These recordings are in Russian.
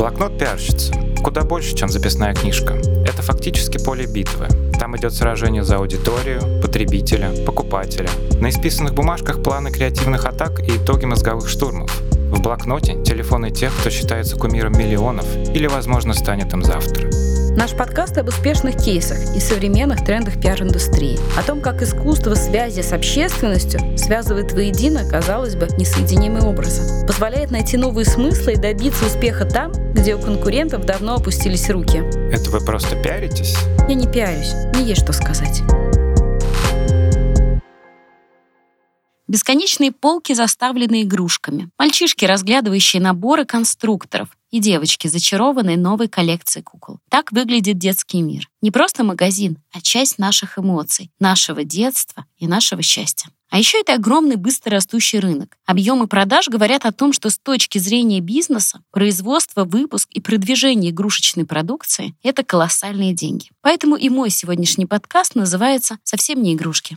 Блокнот пиарщицы куда больше, чем записная книжка. Это фактически поле битвы. Там идет сражение за аудиторию, потребителя, покупателя. На исписанных бумажках планы креативных атак и итоги мозговых штурмов. В блокноте телефоны тех, кто считается кумиром миллионов или, возможно, станет им завтра. Наш подкаст об успешных кейсах и современных трендах пиар-индустрии. О том, как искусство связи с общественностью связывает воедино, казалось бы, несоединимые образы. Позволяет найти новые смыслы и добиться успеха там, где у конкурентов давно опустились руки. Это вы просто пиаритесь? Я не пиарюсь, не есть что сказать. Бесконечные полки заставлены игрушками. Мальчишки, разглядывающие наборы конструкторов. И девочки, зачарованные новой коллекцией кукол. Так выглядит детский мир. Не просто магазин, а часть наших эмоций, нашего детства и нашего счастья. А еще это огромный быстро растущий рынок. Объемы продаж говорят о том, что с точки зрения бизнеса производство, выпуск и продвижение игрушечной продукции — это колоссальные деньги. Поэтому и мой сегодняшний подкаст называется «Совсем не игрушки».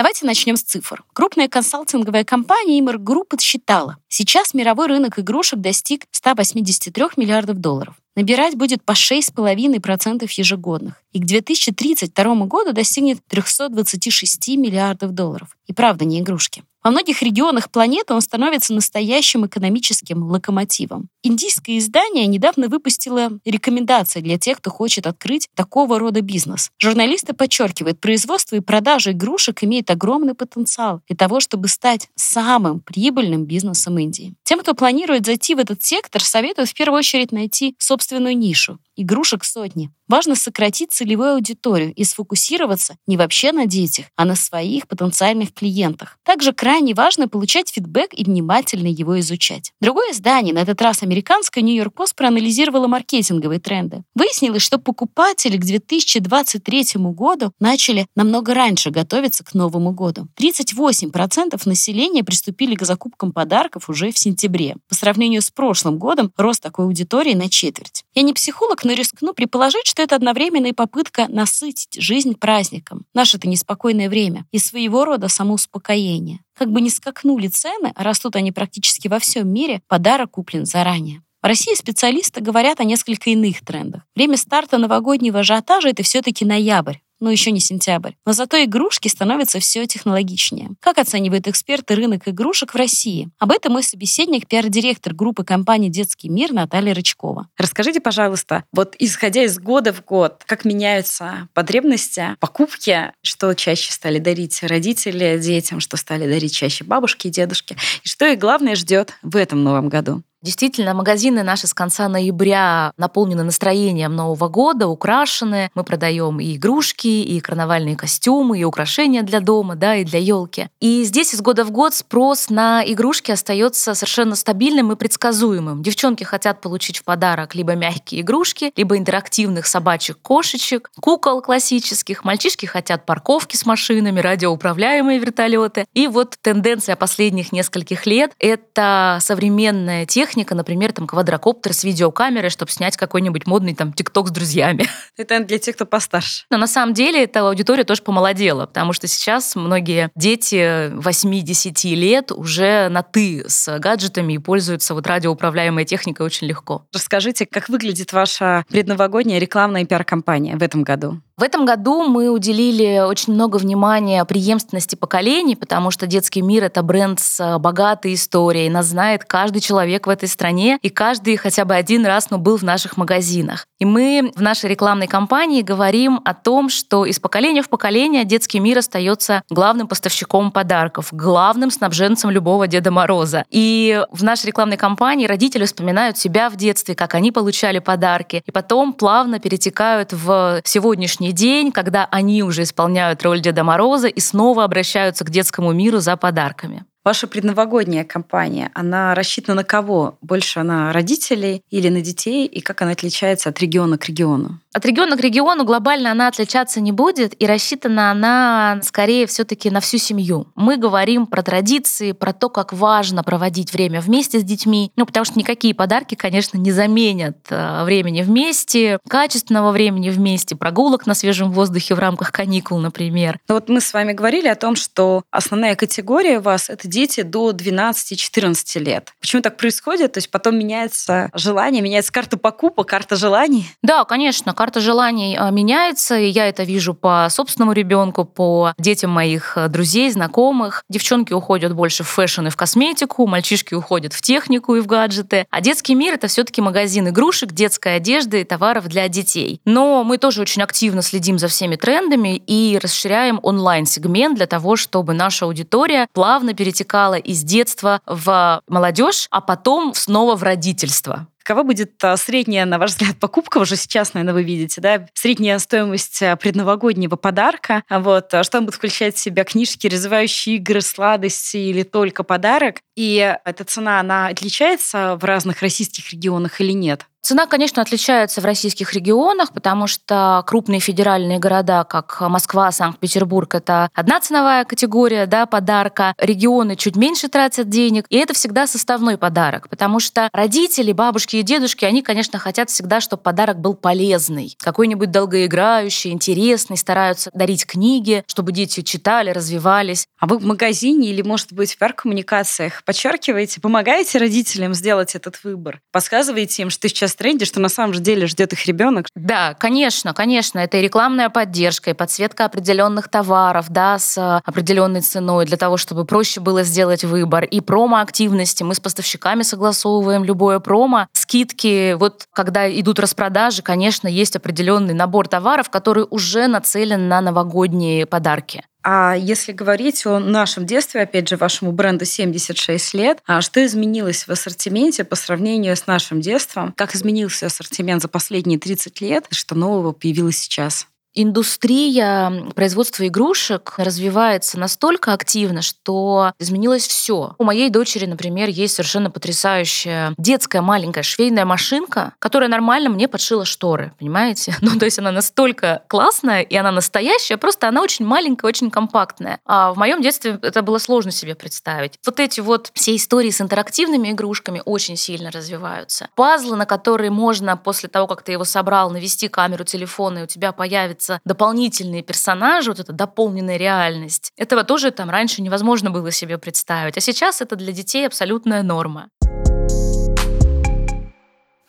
Давайте начнем с цифр. Крупная консалтинговая компания Имер Group подсчитала, сейчас мировой рынок игрушек достиг 183 миллиардов долларов. Набирать будет по 6,5% ежегодных. И к 2032 году достигнет 326 миллиардов долларов. И правда, не игрушки. Во многих регионах планеты он становится настоящим экономическим локомотивом. Индийское издание недавно выпустило рекомендации для тех, кто хочет открыть такого рода бизнес. Журналисты подчеркивают, производство и продажа игрушек имеет огромный потенциал для того, чтобы стать самым прибыльным бизнесом Индии. Тем, кто планирует зайти в этот сектор, советуют в первую очередь найти собственную нишу. Игрушек сотни. Важно сократить целевую аудиторию и сфокусироваться не вообще на детях, а на своих потенциальных клиентах. Также крайне важно получать фидбэк и внимательно его изучать. Другое издание, на этот раз американское Нью-Йорк Пост, проанализировало маркетинговые тренды. Выяснилось, что покупатели к 2023 году начали намного раньше готовиться к Новому году. 38% населения приступили к закупкам подарков уже в сентябре. По сравнению с прошлым годом рост такой аудитории на четверть. Я не психолог, но рискну предположить, что это одновременная попытка насытить жизнь праздником. Наше это неспокойное время и своего рода самоуспокоение. Как бы ни скакнули цены, растут они практически во всем мире, подарок куплен заранее. В России специалисты говорят о несколько иных трендах. Время старта новогоднего ажиотажа — это все-таки ноябрь но еще не сентябрь. Но зато игрушки становятся все технологичнее. Как оценивают эксперты рынок игрушек в России? Об этом мой собеседник, пиар-директор группы компании «Детский мир» Наталья Рычкова. Расскажите, пожалуйста, вот исходя из года в год, как меняются потребности, покупки, что чаще стали дарить родители детям, что стали дарить чаще бабушки и дедушки, и что их главное ждет в этом новом году? Действительно, магазины наши с конца ноября наполнены настроением Нового года, украшены. Мы продаем и игрушки, и карнавальные костюмы, и украшения для дома, да, и для елки. И здесь из года в год спрос на игрушки остается совершенно стабильным и предсказуемым. Девчонки хотят получить в подарок либо мягкие игрушки, либо интерактивных собачек-кошечек, кукол классических. Мальчишки хотят парковки с машинами, радиоуправляемые вертолеты. И вот тенденция последних нескольких лет — это современная техника, техника, например, там квадрокоптер с видеокамерой, чтобы снять какой-нибудь модный там ТикТок с друзьями. Это для тех, кто постарше. Но на самом деле эта аудитория тоже помолодела, потому что сейчас многие дети 8-10 лет уже на «ты» с гаджетами и пользуются вот радиоуправляемой техникой очень легко. Расскажите, как выглядит ваша предновогодняя рекламная пиар-компания в этом году? В этом году мы уделили очень много внимания преемственности поколений, потому что детский мир — это бренд с богатой историей. Нас знает каждый человек в этой стране, и каждый хотя бы один раз ну, был в наших магазинах. И мы в нашей рекламной кампании говорим о том, что из поколения в поколение детский мир остается главным поставщиком подарков, главным снабженцем любого Деда Мороза. И в нашей рекламной кампании родители вспоминают себя в детстве, как они получали подарки, и потом плавно перетекают в сегодняшний сегодняшний день, когда они уже исполняют роль Деда Мороза и снова обращаются к детскому миру за подарками. Ваша предновогодняя кампания, она рассчитана на кого? Больше на родителей или на детей? И как она отличается от региона к региону? От региона к региону глобально она отличаться не будет, и рассчитана она скорее все-таки на всю семью. Мы говорим про традиции, про то, как важно проводить время вместе с детьми, ну, потому что никакие подарки, конечно, не заменят э, времени вместе, качественного времени вместе, прогулок на свежем воздухе в рамках каникул, например. Ну, вот мы с вами говорили о том, что основная категория у вас — это дети до 12-14 лет. Почему так происходит? То есть потом меняется желание, меняется карта покупок, карта желаний? Да, конечно, карта желаний а, меняется, и я это вижу по собственному ребенку, по детям моих э, друзей, знакомых. Девчонки уходят больше в fashion и в косметику, мальчишки уходят в технику и в гаджеты. А детский мир — это все таки магазин игрушек, детской одежды и товаров для детей. Но мы тоже очень активно следим за всеми трендами и расширяем онлайн-сегмент для того, чтобы наша аудитория плавно перетекала из детства в молодежь, а потом снова в родительство. Какова будет а, средняя, на ваш взгляд, покупка? Уже сейчас, наверное, вы видите, да? Средняя стоимость а, предновогоднего подарка. Вот. А что он будет включать в себя? Книжки, развивающие игры, сладости или только подарок? И эта цена, она отличается в разных российских регионах или нет? Цена, конечно, отличается в российских регионах, потому что крупные федеральные города, как Москва, Санкт-Петербург, это одна ценовая категория да, подарка. Регионы чуть меньше тратят денег, и это всегда составной подарок, потому что родители, бабушки и дедушки, они, конечно, хотят всегда, чтобы подарок был полезный, какой-нибудь долгоиграющий, интересный, стараются дарить книги, чтобы дети читали, развивались. А вы в магазине или, может быть, в пиар-коммуникациях подчеркиваете, помогаете родителям сделать этот выбор? Подсказываете им, что сейчас сейчас в тренде, что на самом же деле ждет их ребенок. Да, конечно, конечно. Это и рекламная поддержка, и подсветка определенных товаров, да, с э, определенной ценой для того, чтобы проще было сделать выбор. И промо-активности. Мы с поставщиками согласовываем любое промо. Скидки, вот когда идут распродажи, конечно, есть определенный набор товаров, который уже нацелен на новогодние подарки. А если говорить о нашем детстве, опять же, вашему бренду 76 лет, а что изменилось в ассортименте по сравнению с нашим детством? Как изменился ассортимент за последние 30 лет? Что нового появилось сейчас? Индустрия производства игрушек развивается настолько активно, что изменилось все. У моей дочери, например, есть совершенно потрясающая детская маленькая швейная машинка, которая нормально мне подшила шторы, понимаете? Ну, то есть она настолько классная, и она настоящая, просто она очень маленькая, очень компактная. А в моем детстве это было сложно себе представить. Вот эти вот все истории с интерактивными игрушками очень сильно развиваются. Пазлы, на которые можно после того, как ты его собрал, навести камеру телефона, и у тебя появится появятся дополнительные персонажи, вот эта дополненная реальность. Этого тоже там раньше невозможно было себе представить. А сейчас это для детей абсолютная норма.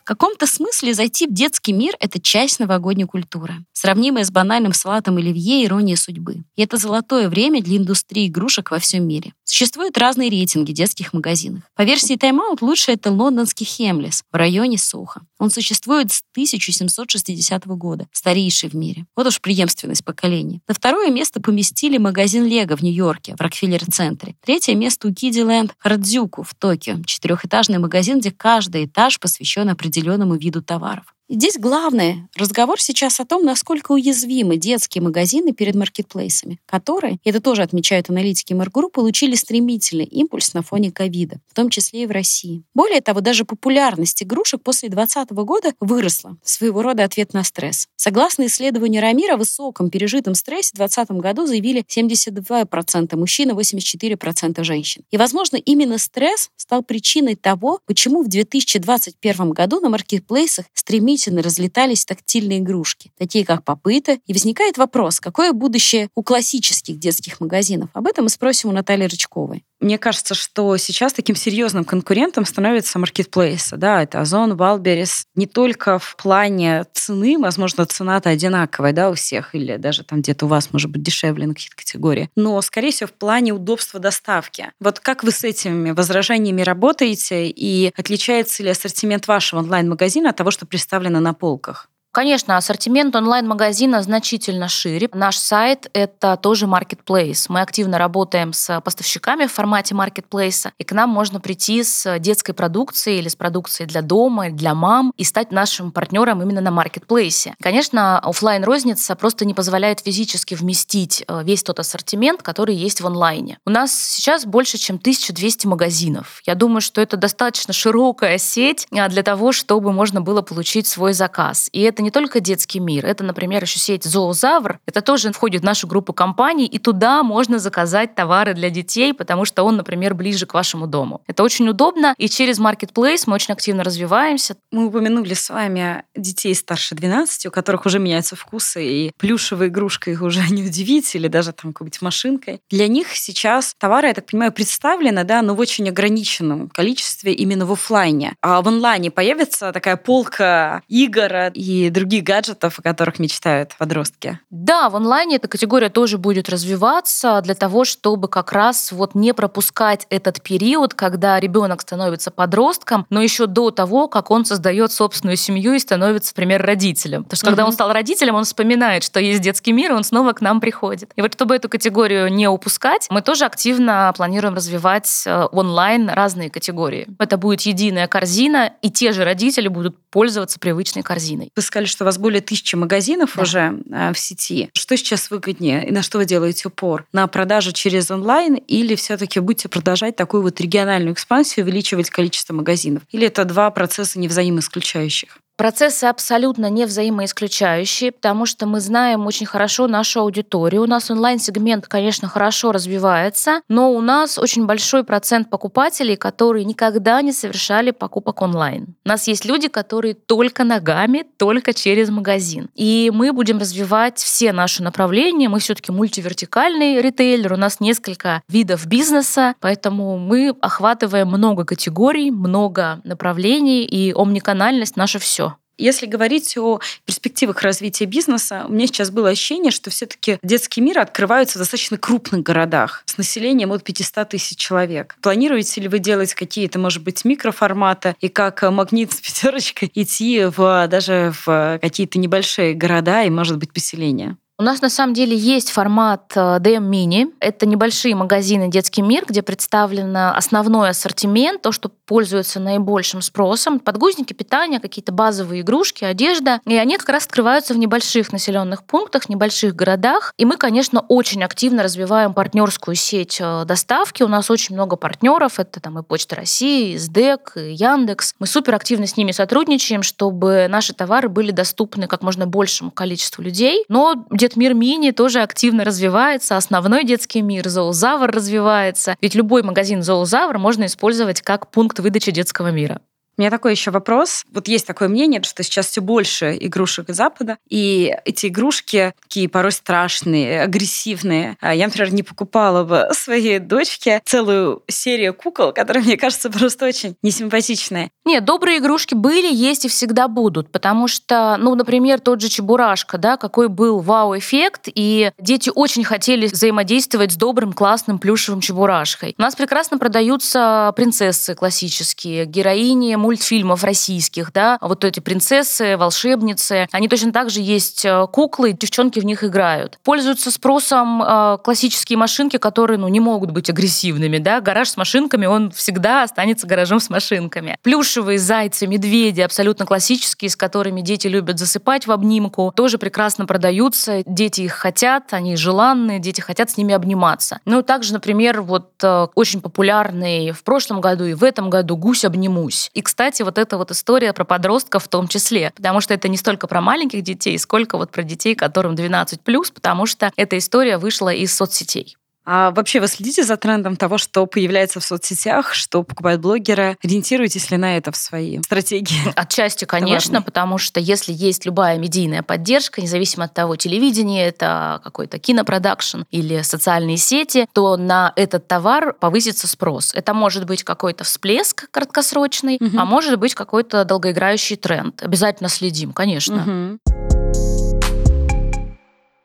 В каком-то смысле зайти в детский мир — это часть новогодней культуры, сравнимая с банальным салатом оливье «Ирония судьбы». И это золотое время для индустрии игрушек во всем мире. Существуют разные рейтинги детских магазинов. По версии Time Out лучше это лондонский Хемлес в районе Сохо. Он существует с 1760 года, старейший в мире. Вот уж преемственность поколений. На второе место поместили магазин Лего в Нью-Йорке, в Рокфеллер-центре. Третье место у Кидиленд Хардзюку в Токио. Четырехэтажный магазин, где каждый этаж посвящен определенному виду товаров. Здесь главное разговор сейчас о том, насколько уязвимы детские магазины перед маркетплейсами, которые, это тоже отмечают аналитики МРГРУ, получили стремительный импульс на фоне ковида, в том числе и в России. Более того, даже популярность игрушек после 2020 года выросла, своего рода ответ на стресс. Согласно исследованию Рамира, о высоком пережитом стрессе в 2020 году заявили 72% мужчин и 84% женщин. И, возможно, именно стресс стал причиной того, почему в 2021 году на маркетплейсах стремительно стремительно разлетались тактильные игрушки, такие как попыта, и возникает вопрос, какое будущее у классических детских магазинов? Об этом мы спросим у Натальи Рычковой. Мне кажется, что сейчас таким серьезным конкурентом становится маркетплейсы. Да, это Озон, Валберис. Не только в плане цены, возможно, цена-то одинаковая да, у всех, или даже там где-то у вас может быть дешевле на какие-то категории, но, скорее всего, в плане удобства доставки. Вот как вы с этими возражениями работаете, и отличается ли ассортимент вашего онлайн-магазина от того, что представлено на полках? Конечно, ассортимент онлайн-магазина значительно шире. Наш сайт — это тоже marketplace. Мы активно работаем с поставщиками в формате маркетплейса, и к нам можно прийти с детской продукцией или с продукцией для дома, для мам и стать нашим партнером именно на маркетплейсе. Конечно, офлайн розница просто не позволяет физически вместить э, весь тот ассортимент, который есть в онлайне. У нас сейчас больше, чем 1200 магазинов. Я думаю, что это достаточно широкая сеть а, для того, чтобы можно было получить свой заказ. И это это не только детский мир, это, например, еще сеть Зоозавр. Это тоже входит в нашу группу компаний, и туда можно заказать товары для детей, потому что он, например, ближе к вашему дому. Это очень удобно, и через Marketplace мы очень активно развиваемся. Мы упомянули с вами детей старше 12, у которых уже меняются вкусы, и плюшевая игрушка их уже не удивить, или даже там какой-нибудь машинкой. Для них сейчас товары, я так понимаю, представлены, да, но в очень ограниченном количестве именно в офлайне. А в онлайне появится такая полка игр и других гаджетов, о которых мечтают подростки? Да, в онлайне эта категория тоже будет развиваться для того, чтобы как раз вот не пропускать этот период, когда ребенок становится подростком, но еще до того, как он создает собственную семью и становится, например, родителем. Потому что когда он стал родителем, он вспоминает, что есть детский мир, и он снова к нам приходит. И вот чтобы эту категорию не упускать, мы тоже активно планируем развивать э, онлайн разные категории. Это будет единая корзина, и те же родители будут пользоваться привычной корзиной. Вы сказали, что у вас более тысячи магазинов да. уже э, в сети. Что сейчас выгоднее и на что вы делаете упор? На продажу через онлайн или все-таки будете продолжать такую вот региональную экспансию, увеличивать количество магазинов? Или это два процесса невзаимоисключающих? Процессы абсолютно не взаимоисключающие, потому что мы знаем очень хорошо нашу аудиторию. У нас онлайн-сегмент, конечно, хорошо развивается, но у нас очень большой процент покупателей, которые никогда не совершали покупок онлайн. У нас есть люди, которые только ногами, только через магазин. И мы будем развивать все наши направления. Мы все-таки мультивертикальный ритейлер, у нас несколько видов бизнеса, поэтому мы охватываем много категорий, много направлений, и омниканальность наше все. Если говорить о перспективах развития бизнеса, у меня сейчас было ощущение, что все-таки детские миры открываются в достаточно крупных городах с населением от 500 тысяч человек. Планируете ли вы делать какие-то, может быть, микроформаты и как магнит с пятерочкой идти в, даже в какие-то небольшие города и, может быть, поселения? У нас на самом деле есть формат DM э, Mini. Это небольшие магазины «Детский мир», где представлен основной ассортимент, то, что пользуется наибольшим спросом. Подгузники, питание, какие-то базовые игрушки, одежда. И они как раз открываются в небольших населенных пунктах, небольших городах. И мы, конечно, очень активно развиваем партнерскую сеть э, доставки. У нас очень много партнеров. Это там и Почта России, и СДЭК, и Яндекс. Мы супер активно с ними сотрудничаем, чтобы наши товары были доступны как можно большему количеству людей. Но где Мир Мини тоже активно развивается, основной детский мир, зоозавр развивается. Ведь любой магазин зоозавр можно использовать как пункт выдачи детского мира. У меня такой еще вопрос. Вот есть такое мнение, что сейчас все больше игрушек из Запада, и эти игрушки такие порой страшные, агрессивные. А я, например, не покупала бы своей дочке целую серию кукол, которые, мне кажется, просто очень несимпатичные. Нет, добрые игрушки были, есть и всегда будут, потому что, ну, например, тот же Чебурашка, да, какой был вау-эффект, и дети очень хотели взаимодействовать с добрым, классным, плюшевым Чебурашкой. У нас прекрасно продаются принцессы классические, героини мультфильмов российских, да, вот эти принцессы, волшебницы, они точно так же есть э, куклы, девчонки в них играют. Пользуются спросом э, классические машинки, которые, ну, не могут быть агрессивными, да, гараж с машинками, он всегда останется гаражом с машинками. Плюшевые зайцы, медведи, абсолютно классические, с которыми дети любят засыпать в обнимку, тоже прекрасно продаются, дети их хотят, они желанные, дети хотят с ними обниматься. Ну, также, например, вот э, очень популярный в прошлом году и в этом году «Гусь обнимусь». И, кстати, вот эта вот история про подростков в том числе, потому что это не столько про маленьких детей, сколько вот про детей, которым 12+, потому что эта история вышла из соцсетей. А вообще вы следите за трендом того, что появляется в соцсетях, что покупают блогеры? Ориентируетесь ли на это в своей стратегии? Отчасти, конечно, Товарной. потому что если есть любая медийная поддержка, независимо от того, телевидение это какой-то кинопродакшн или социальные сети, то на этот товар повысится спрос. Это может быть какой-то всплеск краткосрочный, угу. а может быть какой-то долгоиграющий тренд. Обязательно следим, конечно. Угу.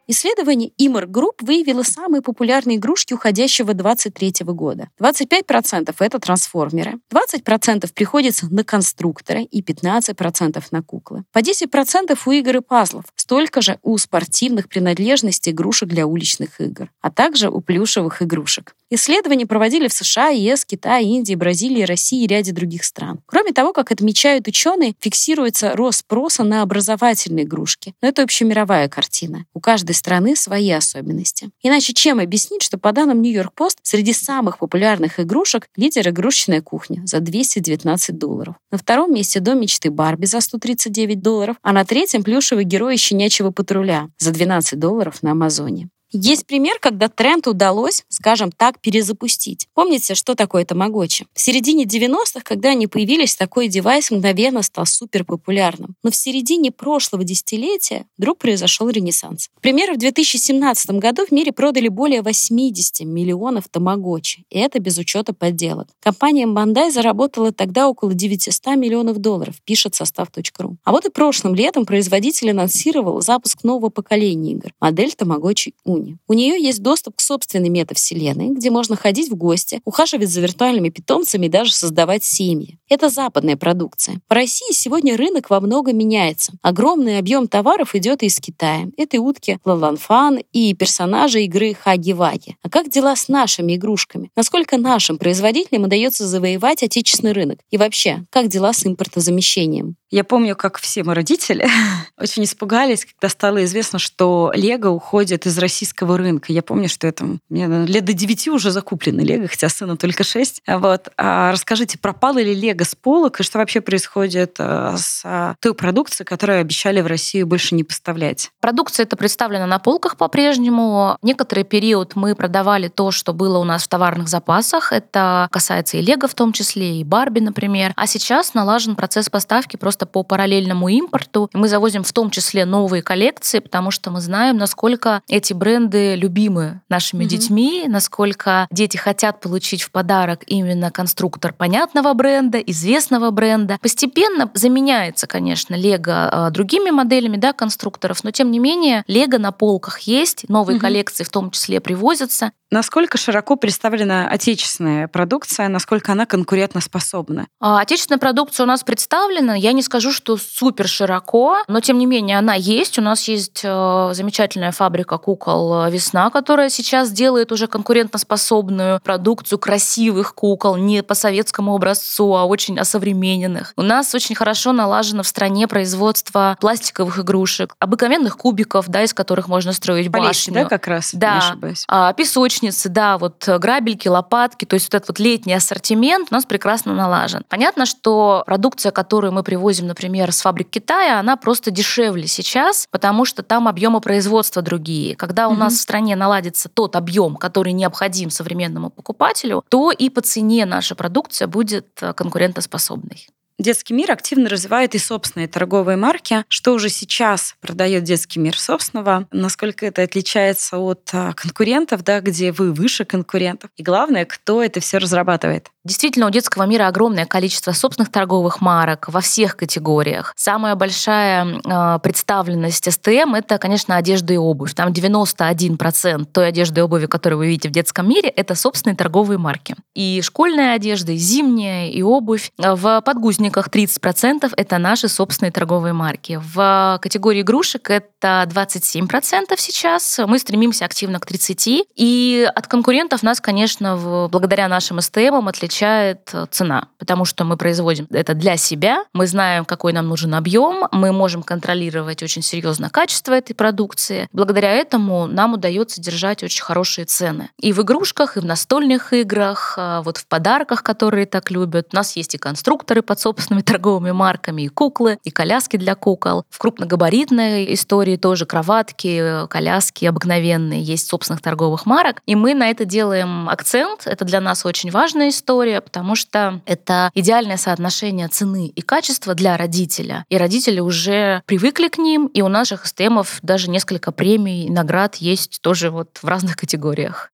Исследование IMARC Group выявило самые популярные игрушки уходящего 23 года. 25% это трансформеры, 20% приходится на конструкторы и 15% на куклы. По 10% у игр и пазлов, столько же у спортивных принадлежностей игрушек для уличных игр, а также у плюшевых игрушек. Исследования проводили в США, ЕС, Китае, Индии, Бразилии, России и ряде других стран. Кроме того, как отмечают ученые, фиксируется рост спроса на образовательные игрушки. Но это общемировая картина. У каждой страны свои особенности. Иначе чем объяснить, что по данным Нью-Йорк Пост среди самых популярных игрушек лидер игрушечная кухня за 219 долларов. На втором месте дом мечты Барби за 139 долларов, а на третьем плюшевый герой щенячьего патруля за 12 долларов на Амазоне. Есть пример, когда тренд удалось, скажем так, перезапустить. Помните, что такое тамагочи? В середине 90-х, когда они появились, такой девайс мгновенно стал супер популярным. Но в середине прошлого десятилетия вдруг произошел ренессанс. К примеру, в 2017 году в мире продали более 80 миллионов тамагочи, и это без учета подделок. Компания Bandai заработала тогда около 900 миллионов долларов, пишет состав.ру. А вот и прошлым летом производитель анонсировал запуск нового поколения игр, модель Tamagotchi Уни. У нее есть доступ к собственной метавселенной, где можно ходить в гости, ухаживать за виртуальными питомцами и даже создавать семьи. Это западная продукция. В России сегодня рынок во многом меняется. Огромный объем товаров идет из Китая. Это и утки Лаланфан, и персонажи игры Хаги-Ваги. А как дела с нашими игрушками? Насколько нашим производителям удается завоевать отечественный рынок? И вообще, как дела с импортозамещением? Я помню, как все мы родители очень испугались, когда стало известно, что Лего уходит из российского рынка. Я помню, что это мне лет до 9 уже закуплены Лего, хотя сына только 6. Вот. А расскажите, пропало ли Лего с полок, и что вообще происходит э, с той продукцией, которую обещали в Россию больше не поставлять? Продукция это представлена на полках по-прежнему. Некоторый период мы продавали то, что было у нас в товарных запасах. Это касается и Лего в том числе, и Барби, например. А сейчас налажен процесс поставки просто просто по параллельному импорту. Мы завозим в том числе новые коллекции, потому что мы знаем, насколько эти бренды любимы нашими mm-hmm. детьми, насколько дети хотят получить в подарок именно конструктор понятного бренда, известного бренда. Постепенно заменяется, конечно, Лего а, другими моделями да, конструкторов, но тем не менее Лего на полках есть, новые mm-hmm. коллекции в том числе привозятся. Насколько широко представлена отечественная продукция, насколько она конкурентоспособна? А, отечественная продукция у нас представлена. Я не скажу, что супер широко, но тем не менее она есть. У нас есть э, замечательная фабрика кукол э, «Весна», которая сейчас делает уже конкурентоспособную продукцию красивых кукол, не по советскому образцу, а очень осовремененных. У нас очень хорошо налажено в стране производство пластиковых игрушек, обыкновенных кубиков, да, из которых можно строить Полезьте, башню. да, как раз? Да. А, песочницы, да, вот грабельки, лопатки, то есть вот этот вот летний ассортимент у нас прекрасно налажен. Понятно, что продукция, которую мы привозим привозим, например, с фабрик Китая, она просто дешевле сейчас, потому что там объемы производства другие. Когда у mm-hmm. нас в стране наладится тот объем, который необходим современному покупателю, то и по цене наша продукция будет э, конкурентоспособной. Детский мир активно развивает и собственные торговые марки. Что уже сейчас продает детский мир собственного? Насколько это отличается от а, конкурентов, да, где вы выше конкурентов? И главное, кто это все разрабатывает? Действительно, у детского мира огромное количество собственных торговых марок во всех категориях. Самая большая э, представленность СТМ — это, конечно, одежда и обувь. Там 91% той одежды и обуви, которую вы видите в детском мире, это собственные торговые марки. И школьная одежда, и зимняя, и обувь. В подгузниках 30% — это наши собственные торговые марки. В категории игрушек это 27% сейчас. Мы стремимся активно к 30%. И от конкурентов нас, конечно, благодаря нашим СТМам отличается отличает э, цена, потому что мы производим это для себя, мы знаем, какой нам нужен объем, мы можем контролировать очень серьезно качество этой продукции. Благодаря этому нам удается держать очень хорошие цены. И в игрушках, и в настольных играх, э, вот в подарках, которые так любят. У нас есть и конструкторы под собственными торговыми марками, и куклы, и коляски для кукол. В крупногабаритной истории тоже кроватки, коляски обыкновенные, есть собственных торговых марок. И мы на это делаем акцент. Это для нас очень важная история история, потому что это идеальное соотношение цены и качества для родителя. И родители уже привыкли к ним, и у наших СТМов даже несколько премий и наград есть тоже вот в разных категориях.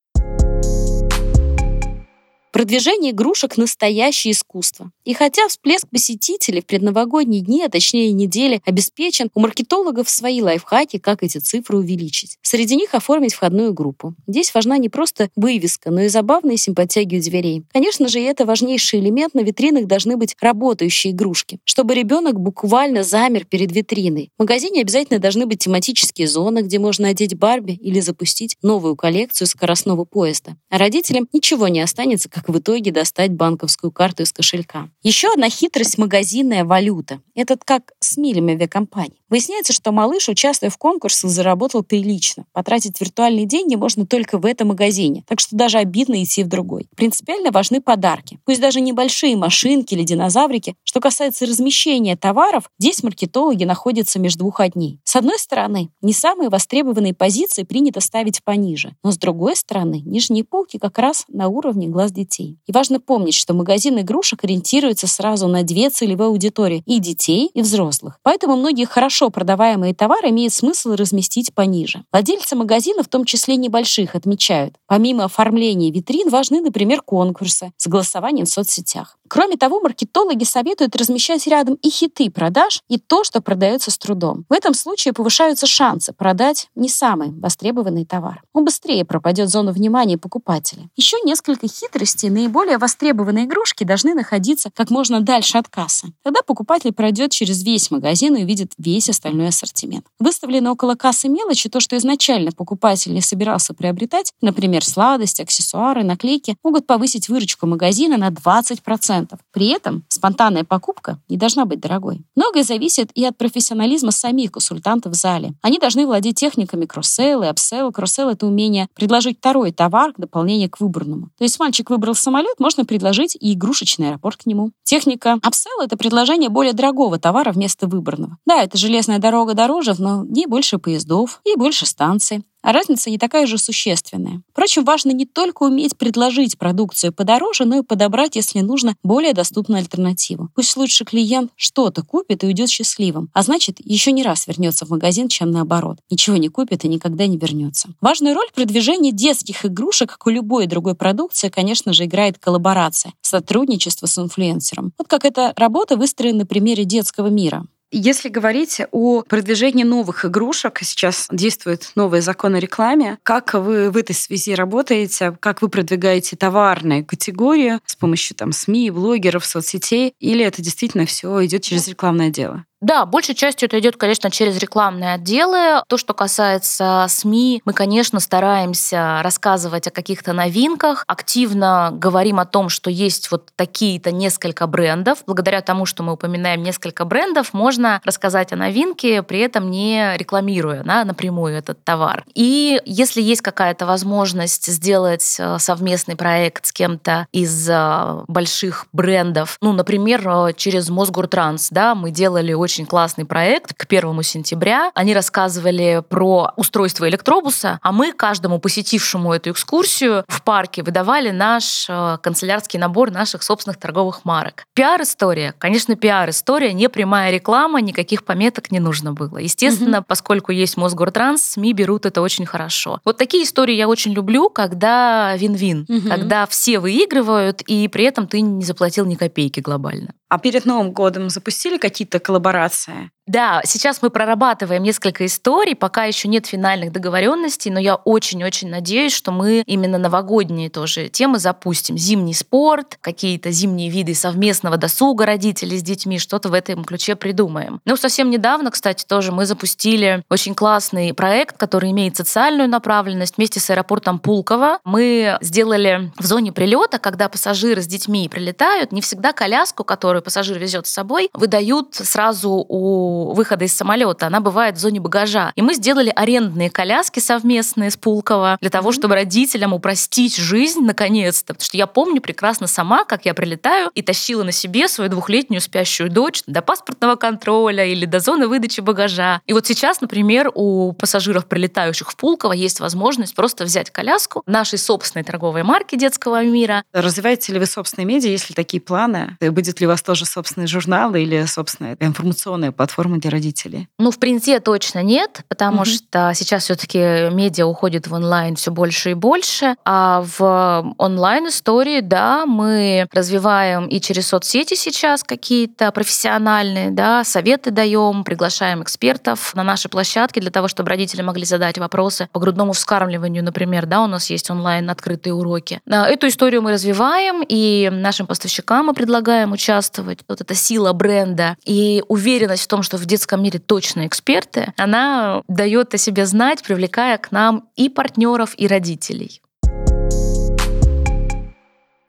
Продвижение игрушек – настоящее искусство. И хотя всплеск посетителей в предновогодние дни, а точнее недели, обеспечен, у маркетологов свои лайфхаки, как эти цифры увеличить. Среди них оформить входную группу. Здесь важна не просто вывеска, но и забавные симпатяги у дверей. Конечно же, и это важнейший элемент. На витринах должны быть работающие игрушки, чтобы ребенок буквально замер перед витриной. В магазине обязательно должны быть тематические зоны, где можно одеть Барби или запустить новую коллекцию скоростного поезда. А родителям ничего не останется, как в итоге достать банковскую карту из кошелька. Еще одна хитрость – магазинная валюта. Этот как с милями авиакомпаний. Выясняется, что малыш, участвуя в конкурсах, заработал прилично. Потратить виртуальные деньги можно только в этом магазине, так что даже обидно идти в другой. Принципиально важны подарки. Пусть даже небольшие машинки или динозаврики. Что касается размещения товаров, здесь маркетологи находятся между двух огней. С одной стороны, не самые востребованные позиции принято ставить пониже, но с другой стороны, нижние полки как раз на уровне глаз детей. И важно помнить, что магазин игрушек ориентируется сразу на две целевые аудитории – и детей, и взрослых. Поэтому многие хорошо продаваемые товары имеет смысл разместить пониже. Владельцы магазинов, в том числе небольших, отмечают, помимо оформления витрин, важны, например, конкурсы с голосованием в соцсетях. Кроме того, маркетологи советуют размещать рядом и хиты продаж, и то, что продается с трудом. В этом случае повышаются шансы продать не самый востребованный товар. Он быстрее пропадет зону внимания покупателя. Еще несколько хитростей. Наиболее востребованные игрушки должны находиться как можно дальше от кассы. Тогда покупатель пройдет через весь магазин и увидит весь остальной ассортимент. Выставлены около кассы мелочи, то, что изначально покупатель не собирался приобретать, например, сладости, аксессуары, наклейки, могут повысить выручку магазина на 20%. При этом спонтанная покупка не должна быть дорогой. Многое зависит и от профессионализма самих консультантов в зале. Они должны владеть техниками cross-sale и upsale. Cross-sale — это умение предложить второй товар к дополнению к выбранному. То есть мальчик выбрал самолет, можно предложить и игрушечный аэропорт к нему. Техника upsale — это предложение более дорогого товара вместо выбранного. Да, это железная дорога дороже, но в ней больше поездов и больше станций а разница не такая же существенная. Впрочем, важно не только уметь предложить продукцию подороже, но и подобрать, если нужно, более доступную альтернативу. Пусть лучше клиент что-то купит и уйдет счастливым, а значит, еще не раз вернется в магазин, чем наоборот. Ничего не купит и никогда не вернется. Важную роль в продвижении детских игрушек, как у любой другой продукции, конечно же, играет коллаборация, сотрудничество с инфлюенсером. Вот как эта работа выстроена на примере детского мира. Если говорить о продвижении новых игрушек, сейчас действуют новые законы о рекламе, как вы в этой связи работаете, как вы продвигаете товарные категории с помощью там СМИ, блогеров, соцсетей, или это действительно все идет через рекламное дело? Да, большей частью это идет, конечно, через рекламные отделы. То, что касается СМИ, мы, конечно, стараемся рассказывать о каких-то новинках, активно говорим о том, что есть вот такие-то несколько брендов. Благодаря тому, что мы упоминаем несколько брендов, можно рассказать о новинке, при этом не рекламируя да, напрямую этот товар. И если есть какая-то возможность сделать э, совместный проект с кем-то из э, больших брендов, ну, например, э, через Мосгортранс, да, мы делали очень очень классный проект к первому сентября. Они рассказывали про устройство электробуса, а мы каждому посетившему эту экскурсию в парке выдавали наш э, канцелярский набор наших собственных торговых марок. Пиар-история, конечно, пиар-история, не прямая реклама, никаких пометок не нужно было. Естественно, угу. поскольку есть Мосгортранс, СМИ берут это очень хорошо. Вот такие истории я очень люблю, когда вин-вин, угу. когда все выигрывают, и при этом ты не заплатил ни копейки глобально. А перед Новым годом запустили какие-то коллаборации? Да, сейчас мы прорабатываем несколько историй, пока еще нет финальных договоренностей, но я очень-очень надеюсь, что мы именно новогодние тоже темы запустим. Зимний спорт, какие-то зимние виды совместного досуга родителей с детьми, что-то в этом ключе придумаем. Ну, совсем недавно, кстати, тоже мы запустили очень классный проект, который имеет социальную направленность вместе с аэропортом Пулково. Мы сделали в зоне прилета, когда пассажиры с детьми прилетают, не всегда коляску, которую пассажир везет с собой, выдают сразу у выхода из самолета, она бывает в зоне багажа. И мы сделали арендные коляски совместные с Пулково для того, чтобы родителям упростить жизнь наконец-то. Потому что я помню прекрасно сама, как я прилетаю и тащила на себе свою двухлетнюю спящую дочь до паспортного контроля или до зоны выдачи багажа. И вот сейчас, например, у пассажиров, прилетающих в Пулково, есть возможность просто взять коляску нашей собственной торговой марки детского мира. Развиваете ли вы собственные медиа, если такие планы? Будет ли у вас тоже собственный журнал или собственная информационная платформа платформа для родителей? Ну, в принте точно нет, потому mm-hmm. что сейчас все-таки медиа уходит в онлайн все больше и больше, а в онлайн-истории, да, мы развиваем и через соцсети сейчас какие-то профессиональные, да, советы даем, приглашаем экспертов на наши площадки для того, чтобы родители могли задать вопросы по грудному вскармливанию, например, да, у нас есть онлайн открытые уроки. Эту историю мы развиваем, и нашим поставщикам мы предлагаем участвовать. Вот эта сила бренда и уверенность в том, что в детском мире точно эксперты, она дает о себе знать, привлекая к нам и партнеров, и родителей.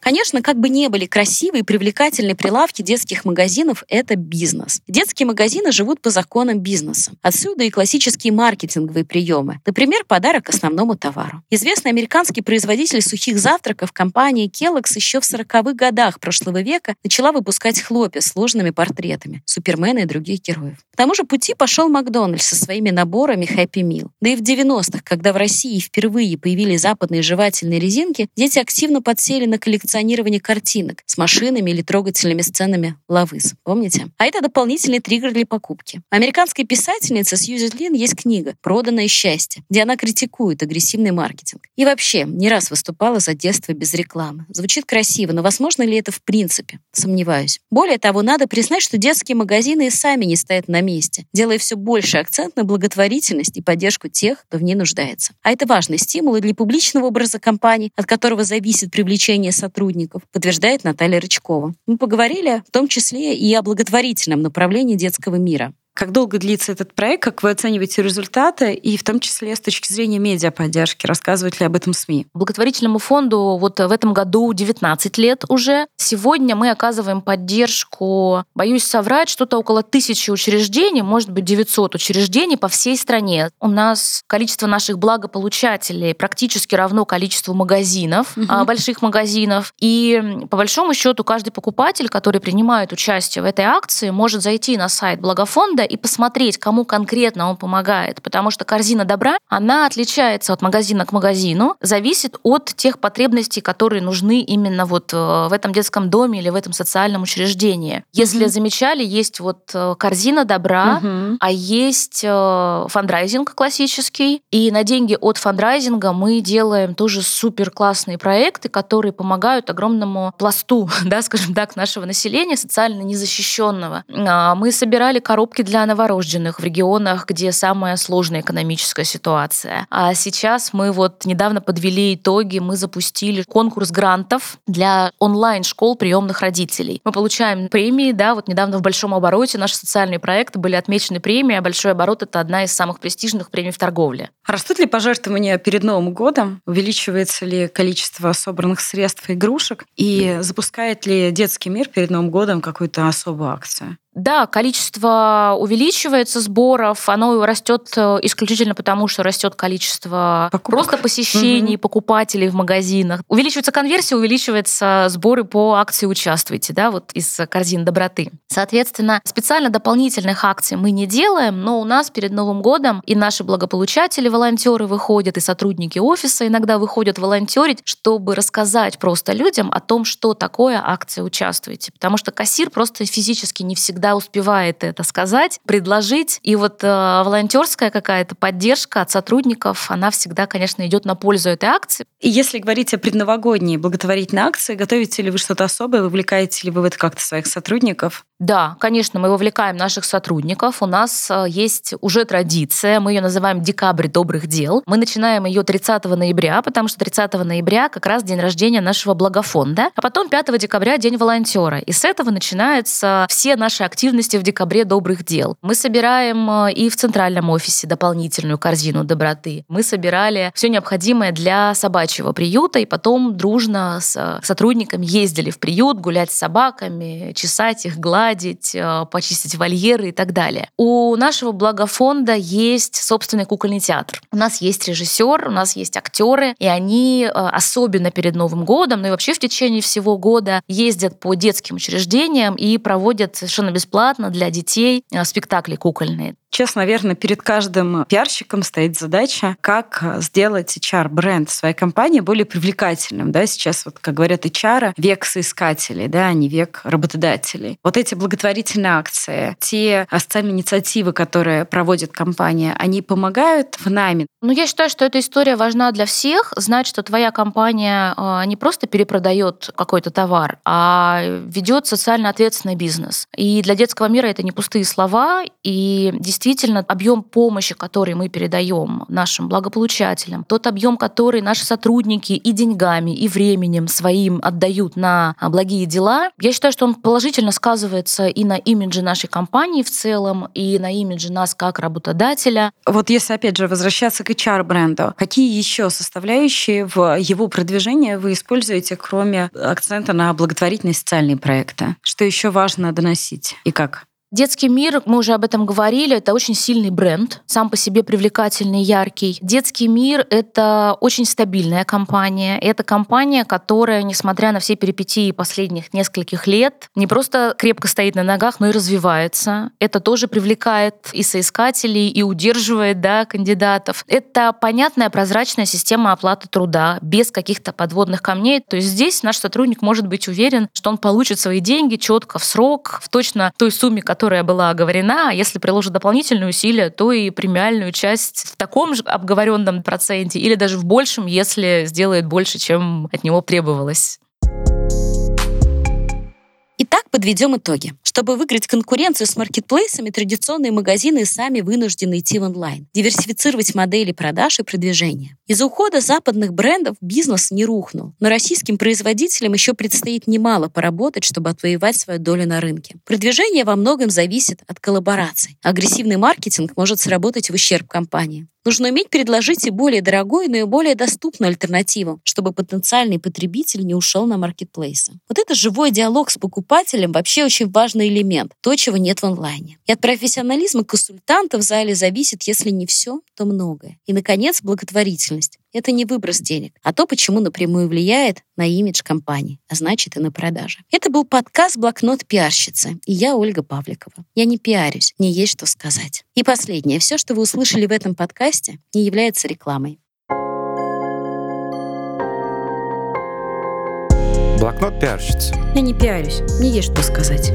Конечно, как бы не были красивые и привлекательные прилавки детских магазинов, это бизнес. Детские магазины живут по законам бизнеса. Отсюда и классические маркетинговые приемы. Например, подарок основному товару. Известный американский производитель сухих завтраков компания Kellogg's еще в 40-х годах прошлого века начала выпускать хлопья с сложными портретами Супермена и других героев. К тому же пути пошел Макдональдс со своими наборами Happy Meal. Да и в 90-х, когда в России впервые появились западные жевательные резинки, дети активно подсели на коллекцию коллекционирование картинок с машинами или трогательными сценами Лавыс. Помните? А это дополнительный триггер для покупки. Американской писательницы Сьюзи Лин есть книга «Проданное счастье», где она критикует агрессивный маркетинг. И вообще, не раз выступала за детство без рекламы. Звучит красиво, но возможно ли это в принципе? Сомневаюсь. Более того, надо признать, что детские магазины и сами не стоят на месте, делая все больше акцент на благотворительность и поддержку тех, кто в ней нуждается. А это важный стимул и для публичного образа компаний, от которого зависит привлечение сотрудников сотрудников, подтверждает Наталья Рычкова. Мы поговорили в том числе и о благотворительном направлении детского мира. Как долго длится этот проект, как вы оцениваете результаты, и в том числе с точки зрения медиаподдержки, рассказывают ли об этом СМИ? Благотворительному фонду вот в этом году 19 лет уже. Сегодня мы оказываем поддержку, боюсь соврать, что-то около тысячи учреждений, может быть 900 учреждений по всей стране. У нас количество наших благополучателей практически равно количеству магазинов, угу. больших магазинов. И по большому счету каждый покупатель, который принимает участие в этой акции, может зайти на сайт благофонда и посмотреть, кому конкретно он помогает. Потому что корзина добра, она отличается от магазина к магазину, зависит от тех потребностей, которые нужны именно вот э, в этом детском доме или в этом социальном учреждении. Если mm-hmm. замечали, есть вот э, корзина добра, mm-hmm. а есть э, фандрайзинг классический. И на деньги от фандрайзинга мы делаем тоже супер классные проекты, которые помогают огромному пласту, да, скажем так, нашего населения, социально незащищенного. А, мы собирали коробки для для новорожденных в регионах, где самая сложная экономическая ситуация. А сейчас мы вот недавно подвели итоги, мы запустили конкурс грантов для онлайн-школ приемных родителей. Мы получаем премии, да, вот недавно в большом обороте наши социальные проекты были отмечены премией, а большой оборот — это одна из самых престижных премий в торговле. Растут ли пожертвования перед Новым годом? Увеличивается ли количество собранных средств и игрушек? И запускает ли детский мир перед Новым годом какую-то особую акцию? Да, количество увеличивается сборов, оно растет э, исключительно потому, что растет количество Покупок. просто посещений угу. покупателей в магазинах. Увеличивается конверсия, увеличиваются сборы по акции «Участвуйте», да, вот из корзин доброты. Соответственно, специально дополнительных акций мы не делаем, но у нас перед Новым годом и наши благополучатели, волонтеры выходят, и сотрудники офиса иногда выходят волонтерить, чтобы рассказать просто людям о том, что такое акция «Участвуйте». Потому что кассир просто физически не всегда всегда успевает это сказать, предложить. И вот э, волонтерская какая-то поддержка от сотрудников, она всегда, конечно, идет на пользу этой акции. И если говорить о предновогодней благотворительной акции, готовите ли вы что-то особое, вовлекаете ли вы в это как-то своих сотрудников? Да, конечно, мы вовлекаем наших сотрудников. У нас э, есть уже традиция, мы ее называем «Декабрь добрых дел». Мы начинаем ее 30 ноября, потому что 30 ноября как раз день рождения нашего благофонда, а потом 5 декабря день волонтера. И с этого начинаются все наши активности в декабре добрых дел. Мы собираем э, и в центральном офисе дополнительную корзину доброты. Мы собирали все необходимое для собачьего приюта, и потом дружно с э, сотрудниками ездили в приют, гулять с собаками, чесать их, гладить, погладить, э, почистить вольеры и так далее. У нашего благофонда есть собственный кукольный театр. У нас есть режиссер, у нас есть актеры, и они э, особенно перед Новым годом, ну и вообще в течение всего года ездят по детским учреждениям и проводят совершенно бесплатно для детей э, спектакли кукольные. Сейчас, наверное, перед каждым пиарщиком стоит задача, как сделать HR-бренд своей компании более привлекательным. Да? Сейчас, вот, как говорят HR, век соискателей, да, а не век работодателей. Вот эти благотворительные акции, те социальные инициативы, которые проводит компания, они помогают в найме? Ну, я считаю, что эта история важна для всех. Знать, что твоя компания э, не просто перепродает какой-то товар, а ведет социально ответственный бизнес. И для детского мира это не пустые слова. И действительно, объем помощи, который мы передаем нашим благополучателям, тот объем, который наши сотрудники и деньгами, и временем своим отдают на благие дела, я считаю, что он положительно сказывается и на имидже нашей компании в целом, и на имидже нас как работодателя. Вот если, опять же, возвращаться к HR-бренду, какие еще составляющие в его продвижении вы используете, кроме акцента на благотворительные социальные проекты? Что еще важно доносить и как? Детский мир, мы уже об этом говорили, это очень сильный бренд, сам по себе привлекательный, яркий. Детский мир — это очень стабильная компания. Это компания, которая, несмотря на все перипетии последних нескольких лет, не просто крепко стоит на ногах, но и развивается. Это тоже привлекает и соискателей, и удерживает да, кандидатов. Это понятная, прозрачная система оплаты труда, без каких-то подводных камней. То есть здесь наш сотрудник может быть уверен, что он получит свои деньги четко, в срок, в точно той сумме, которая которая была оговорена, а если приложит дополнительные усилия, то и премиальную часть в таком же обговоренном проценте или даже в большем, если сделает больше, чем от него требовалось. Итак, подведем итоги. Чтобы выиграть конкуренцию с маркетплейсами, традиционные магазины сами вынуждены идти в онлайн, диверсифицировать модели продаж и продвижения. Из-за ухода западных брендов бизнес не рухнул, но российским производителям еще предстоит немало поработать, чтобы отвоевать свою долю на рынке. Продвижение во многом зависит от коллабораций. Агрессивный маркетинг может сработать в ущерб компании. Нужно уметь предложить и более дорогую, но и более доступную альтернативу, чтобы потенциальный потребитель не ушел на маркетплейсы. Вот это живой диалог с покупателем вообще очень важный элемент, то, чего нет в онлайне. И от профессионализма консультанта в зале зависит, если не все, то многое. И, наконец, благотворительность. Это не выброс денег, а то, почему напрямую влияет на имидж компании, а значит и на продажи. Это был подкаст «Блокнот пиарщицы», и я Ольга Павликова. Я не пиарюсь, мне есть что сказать. И последнее. Все, что вы услышали в этом подкасте, не является рекламой. Блокнот пиарщицы. Я не пиарюсь, мне есть что сказать.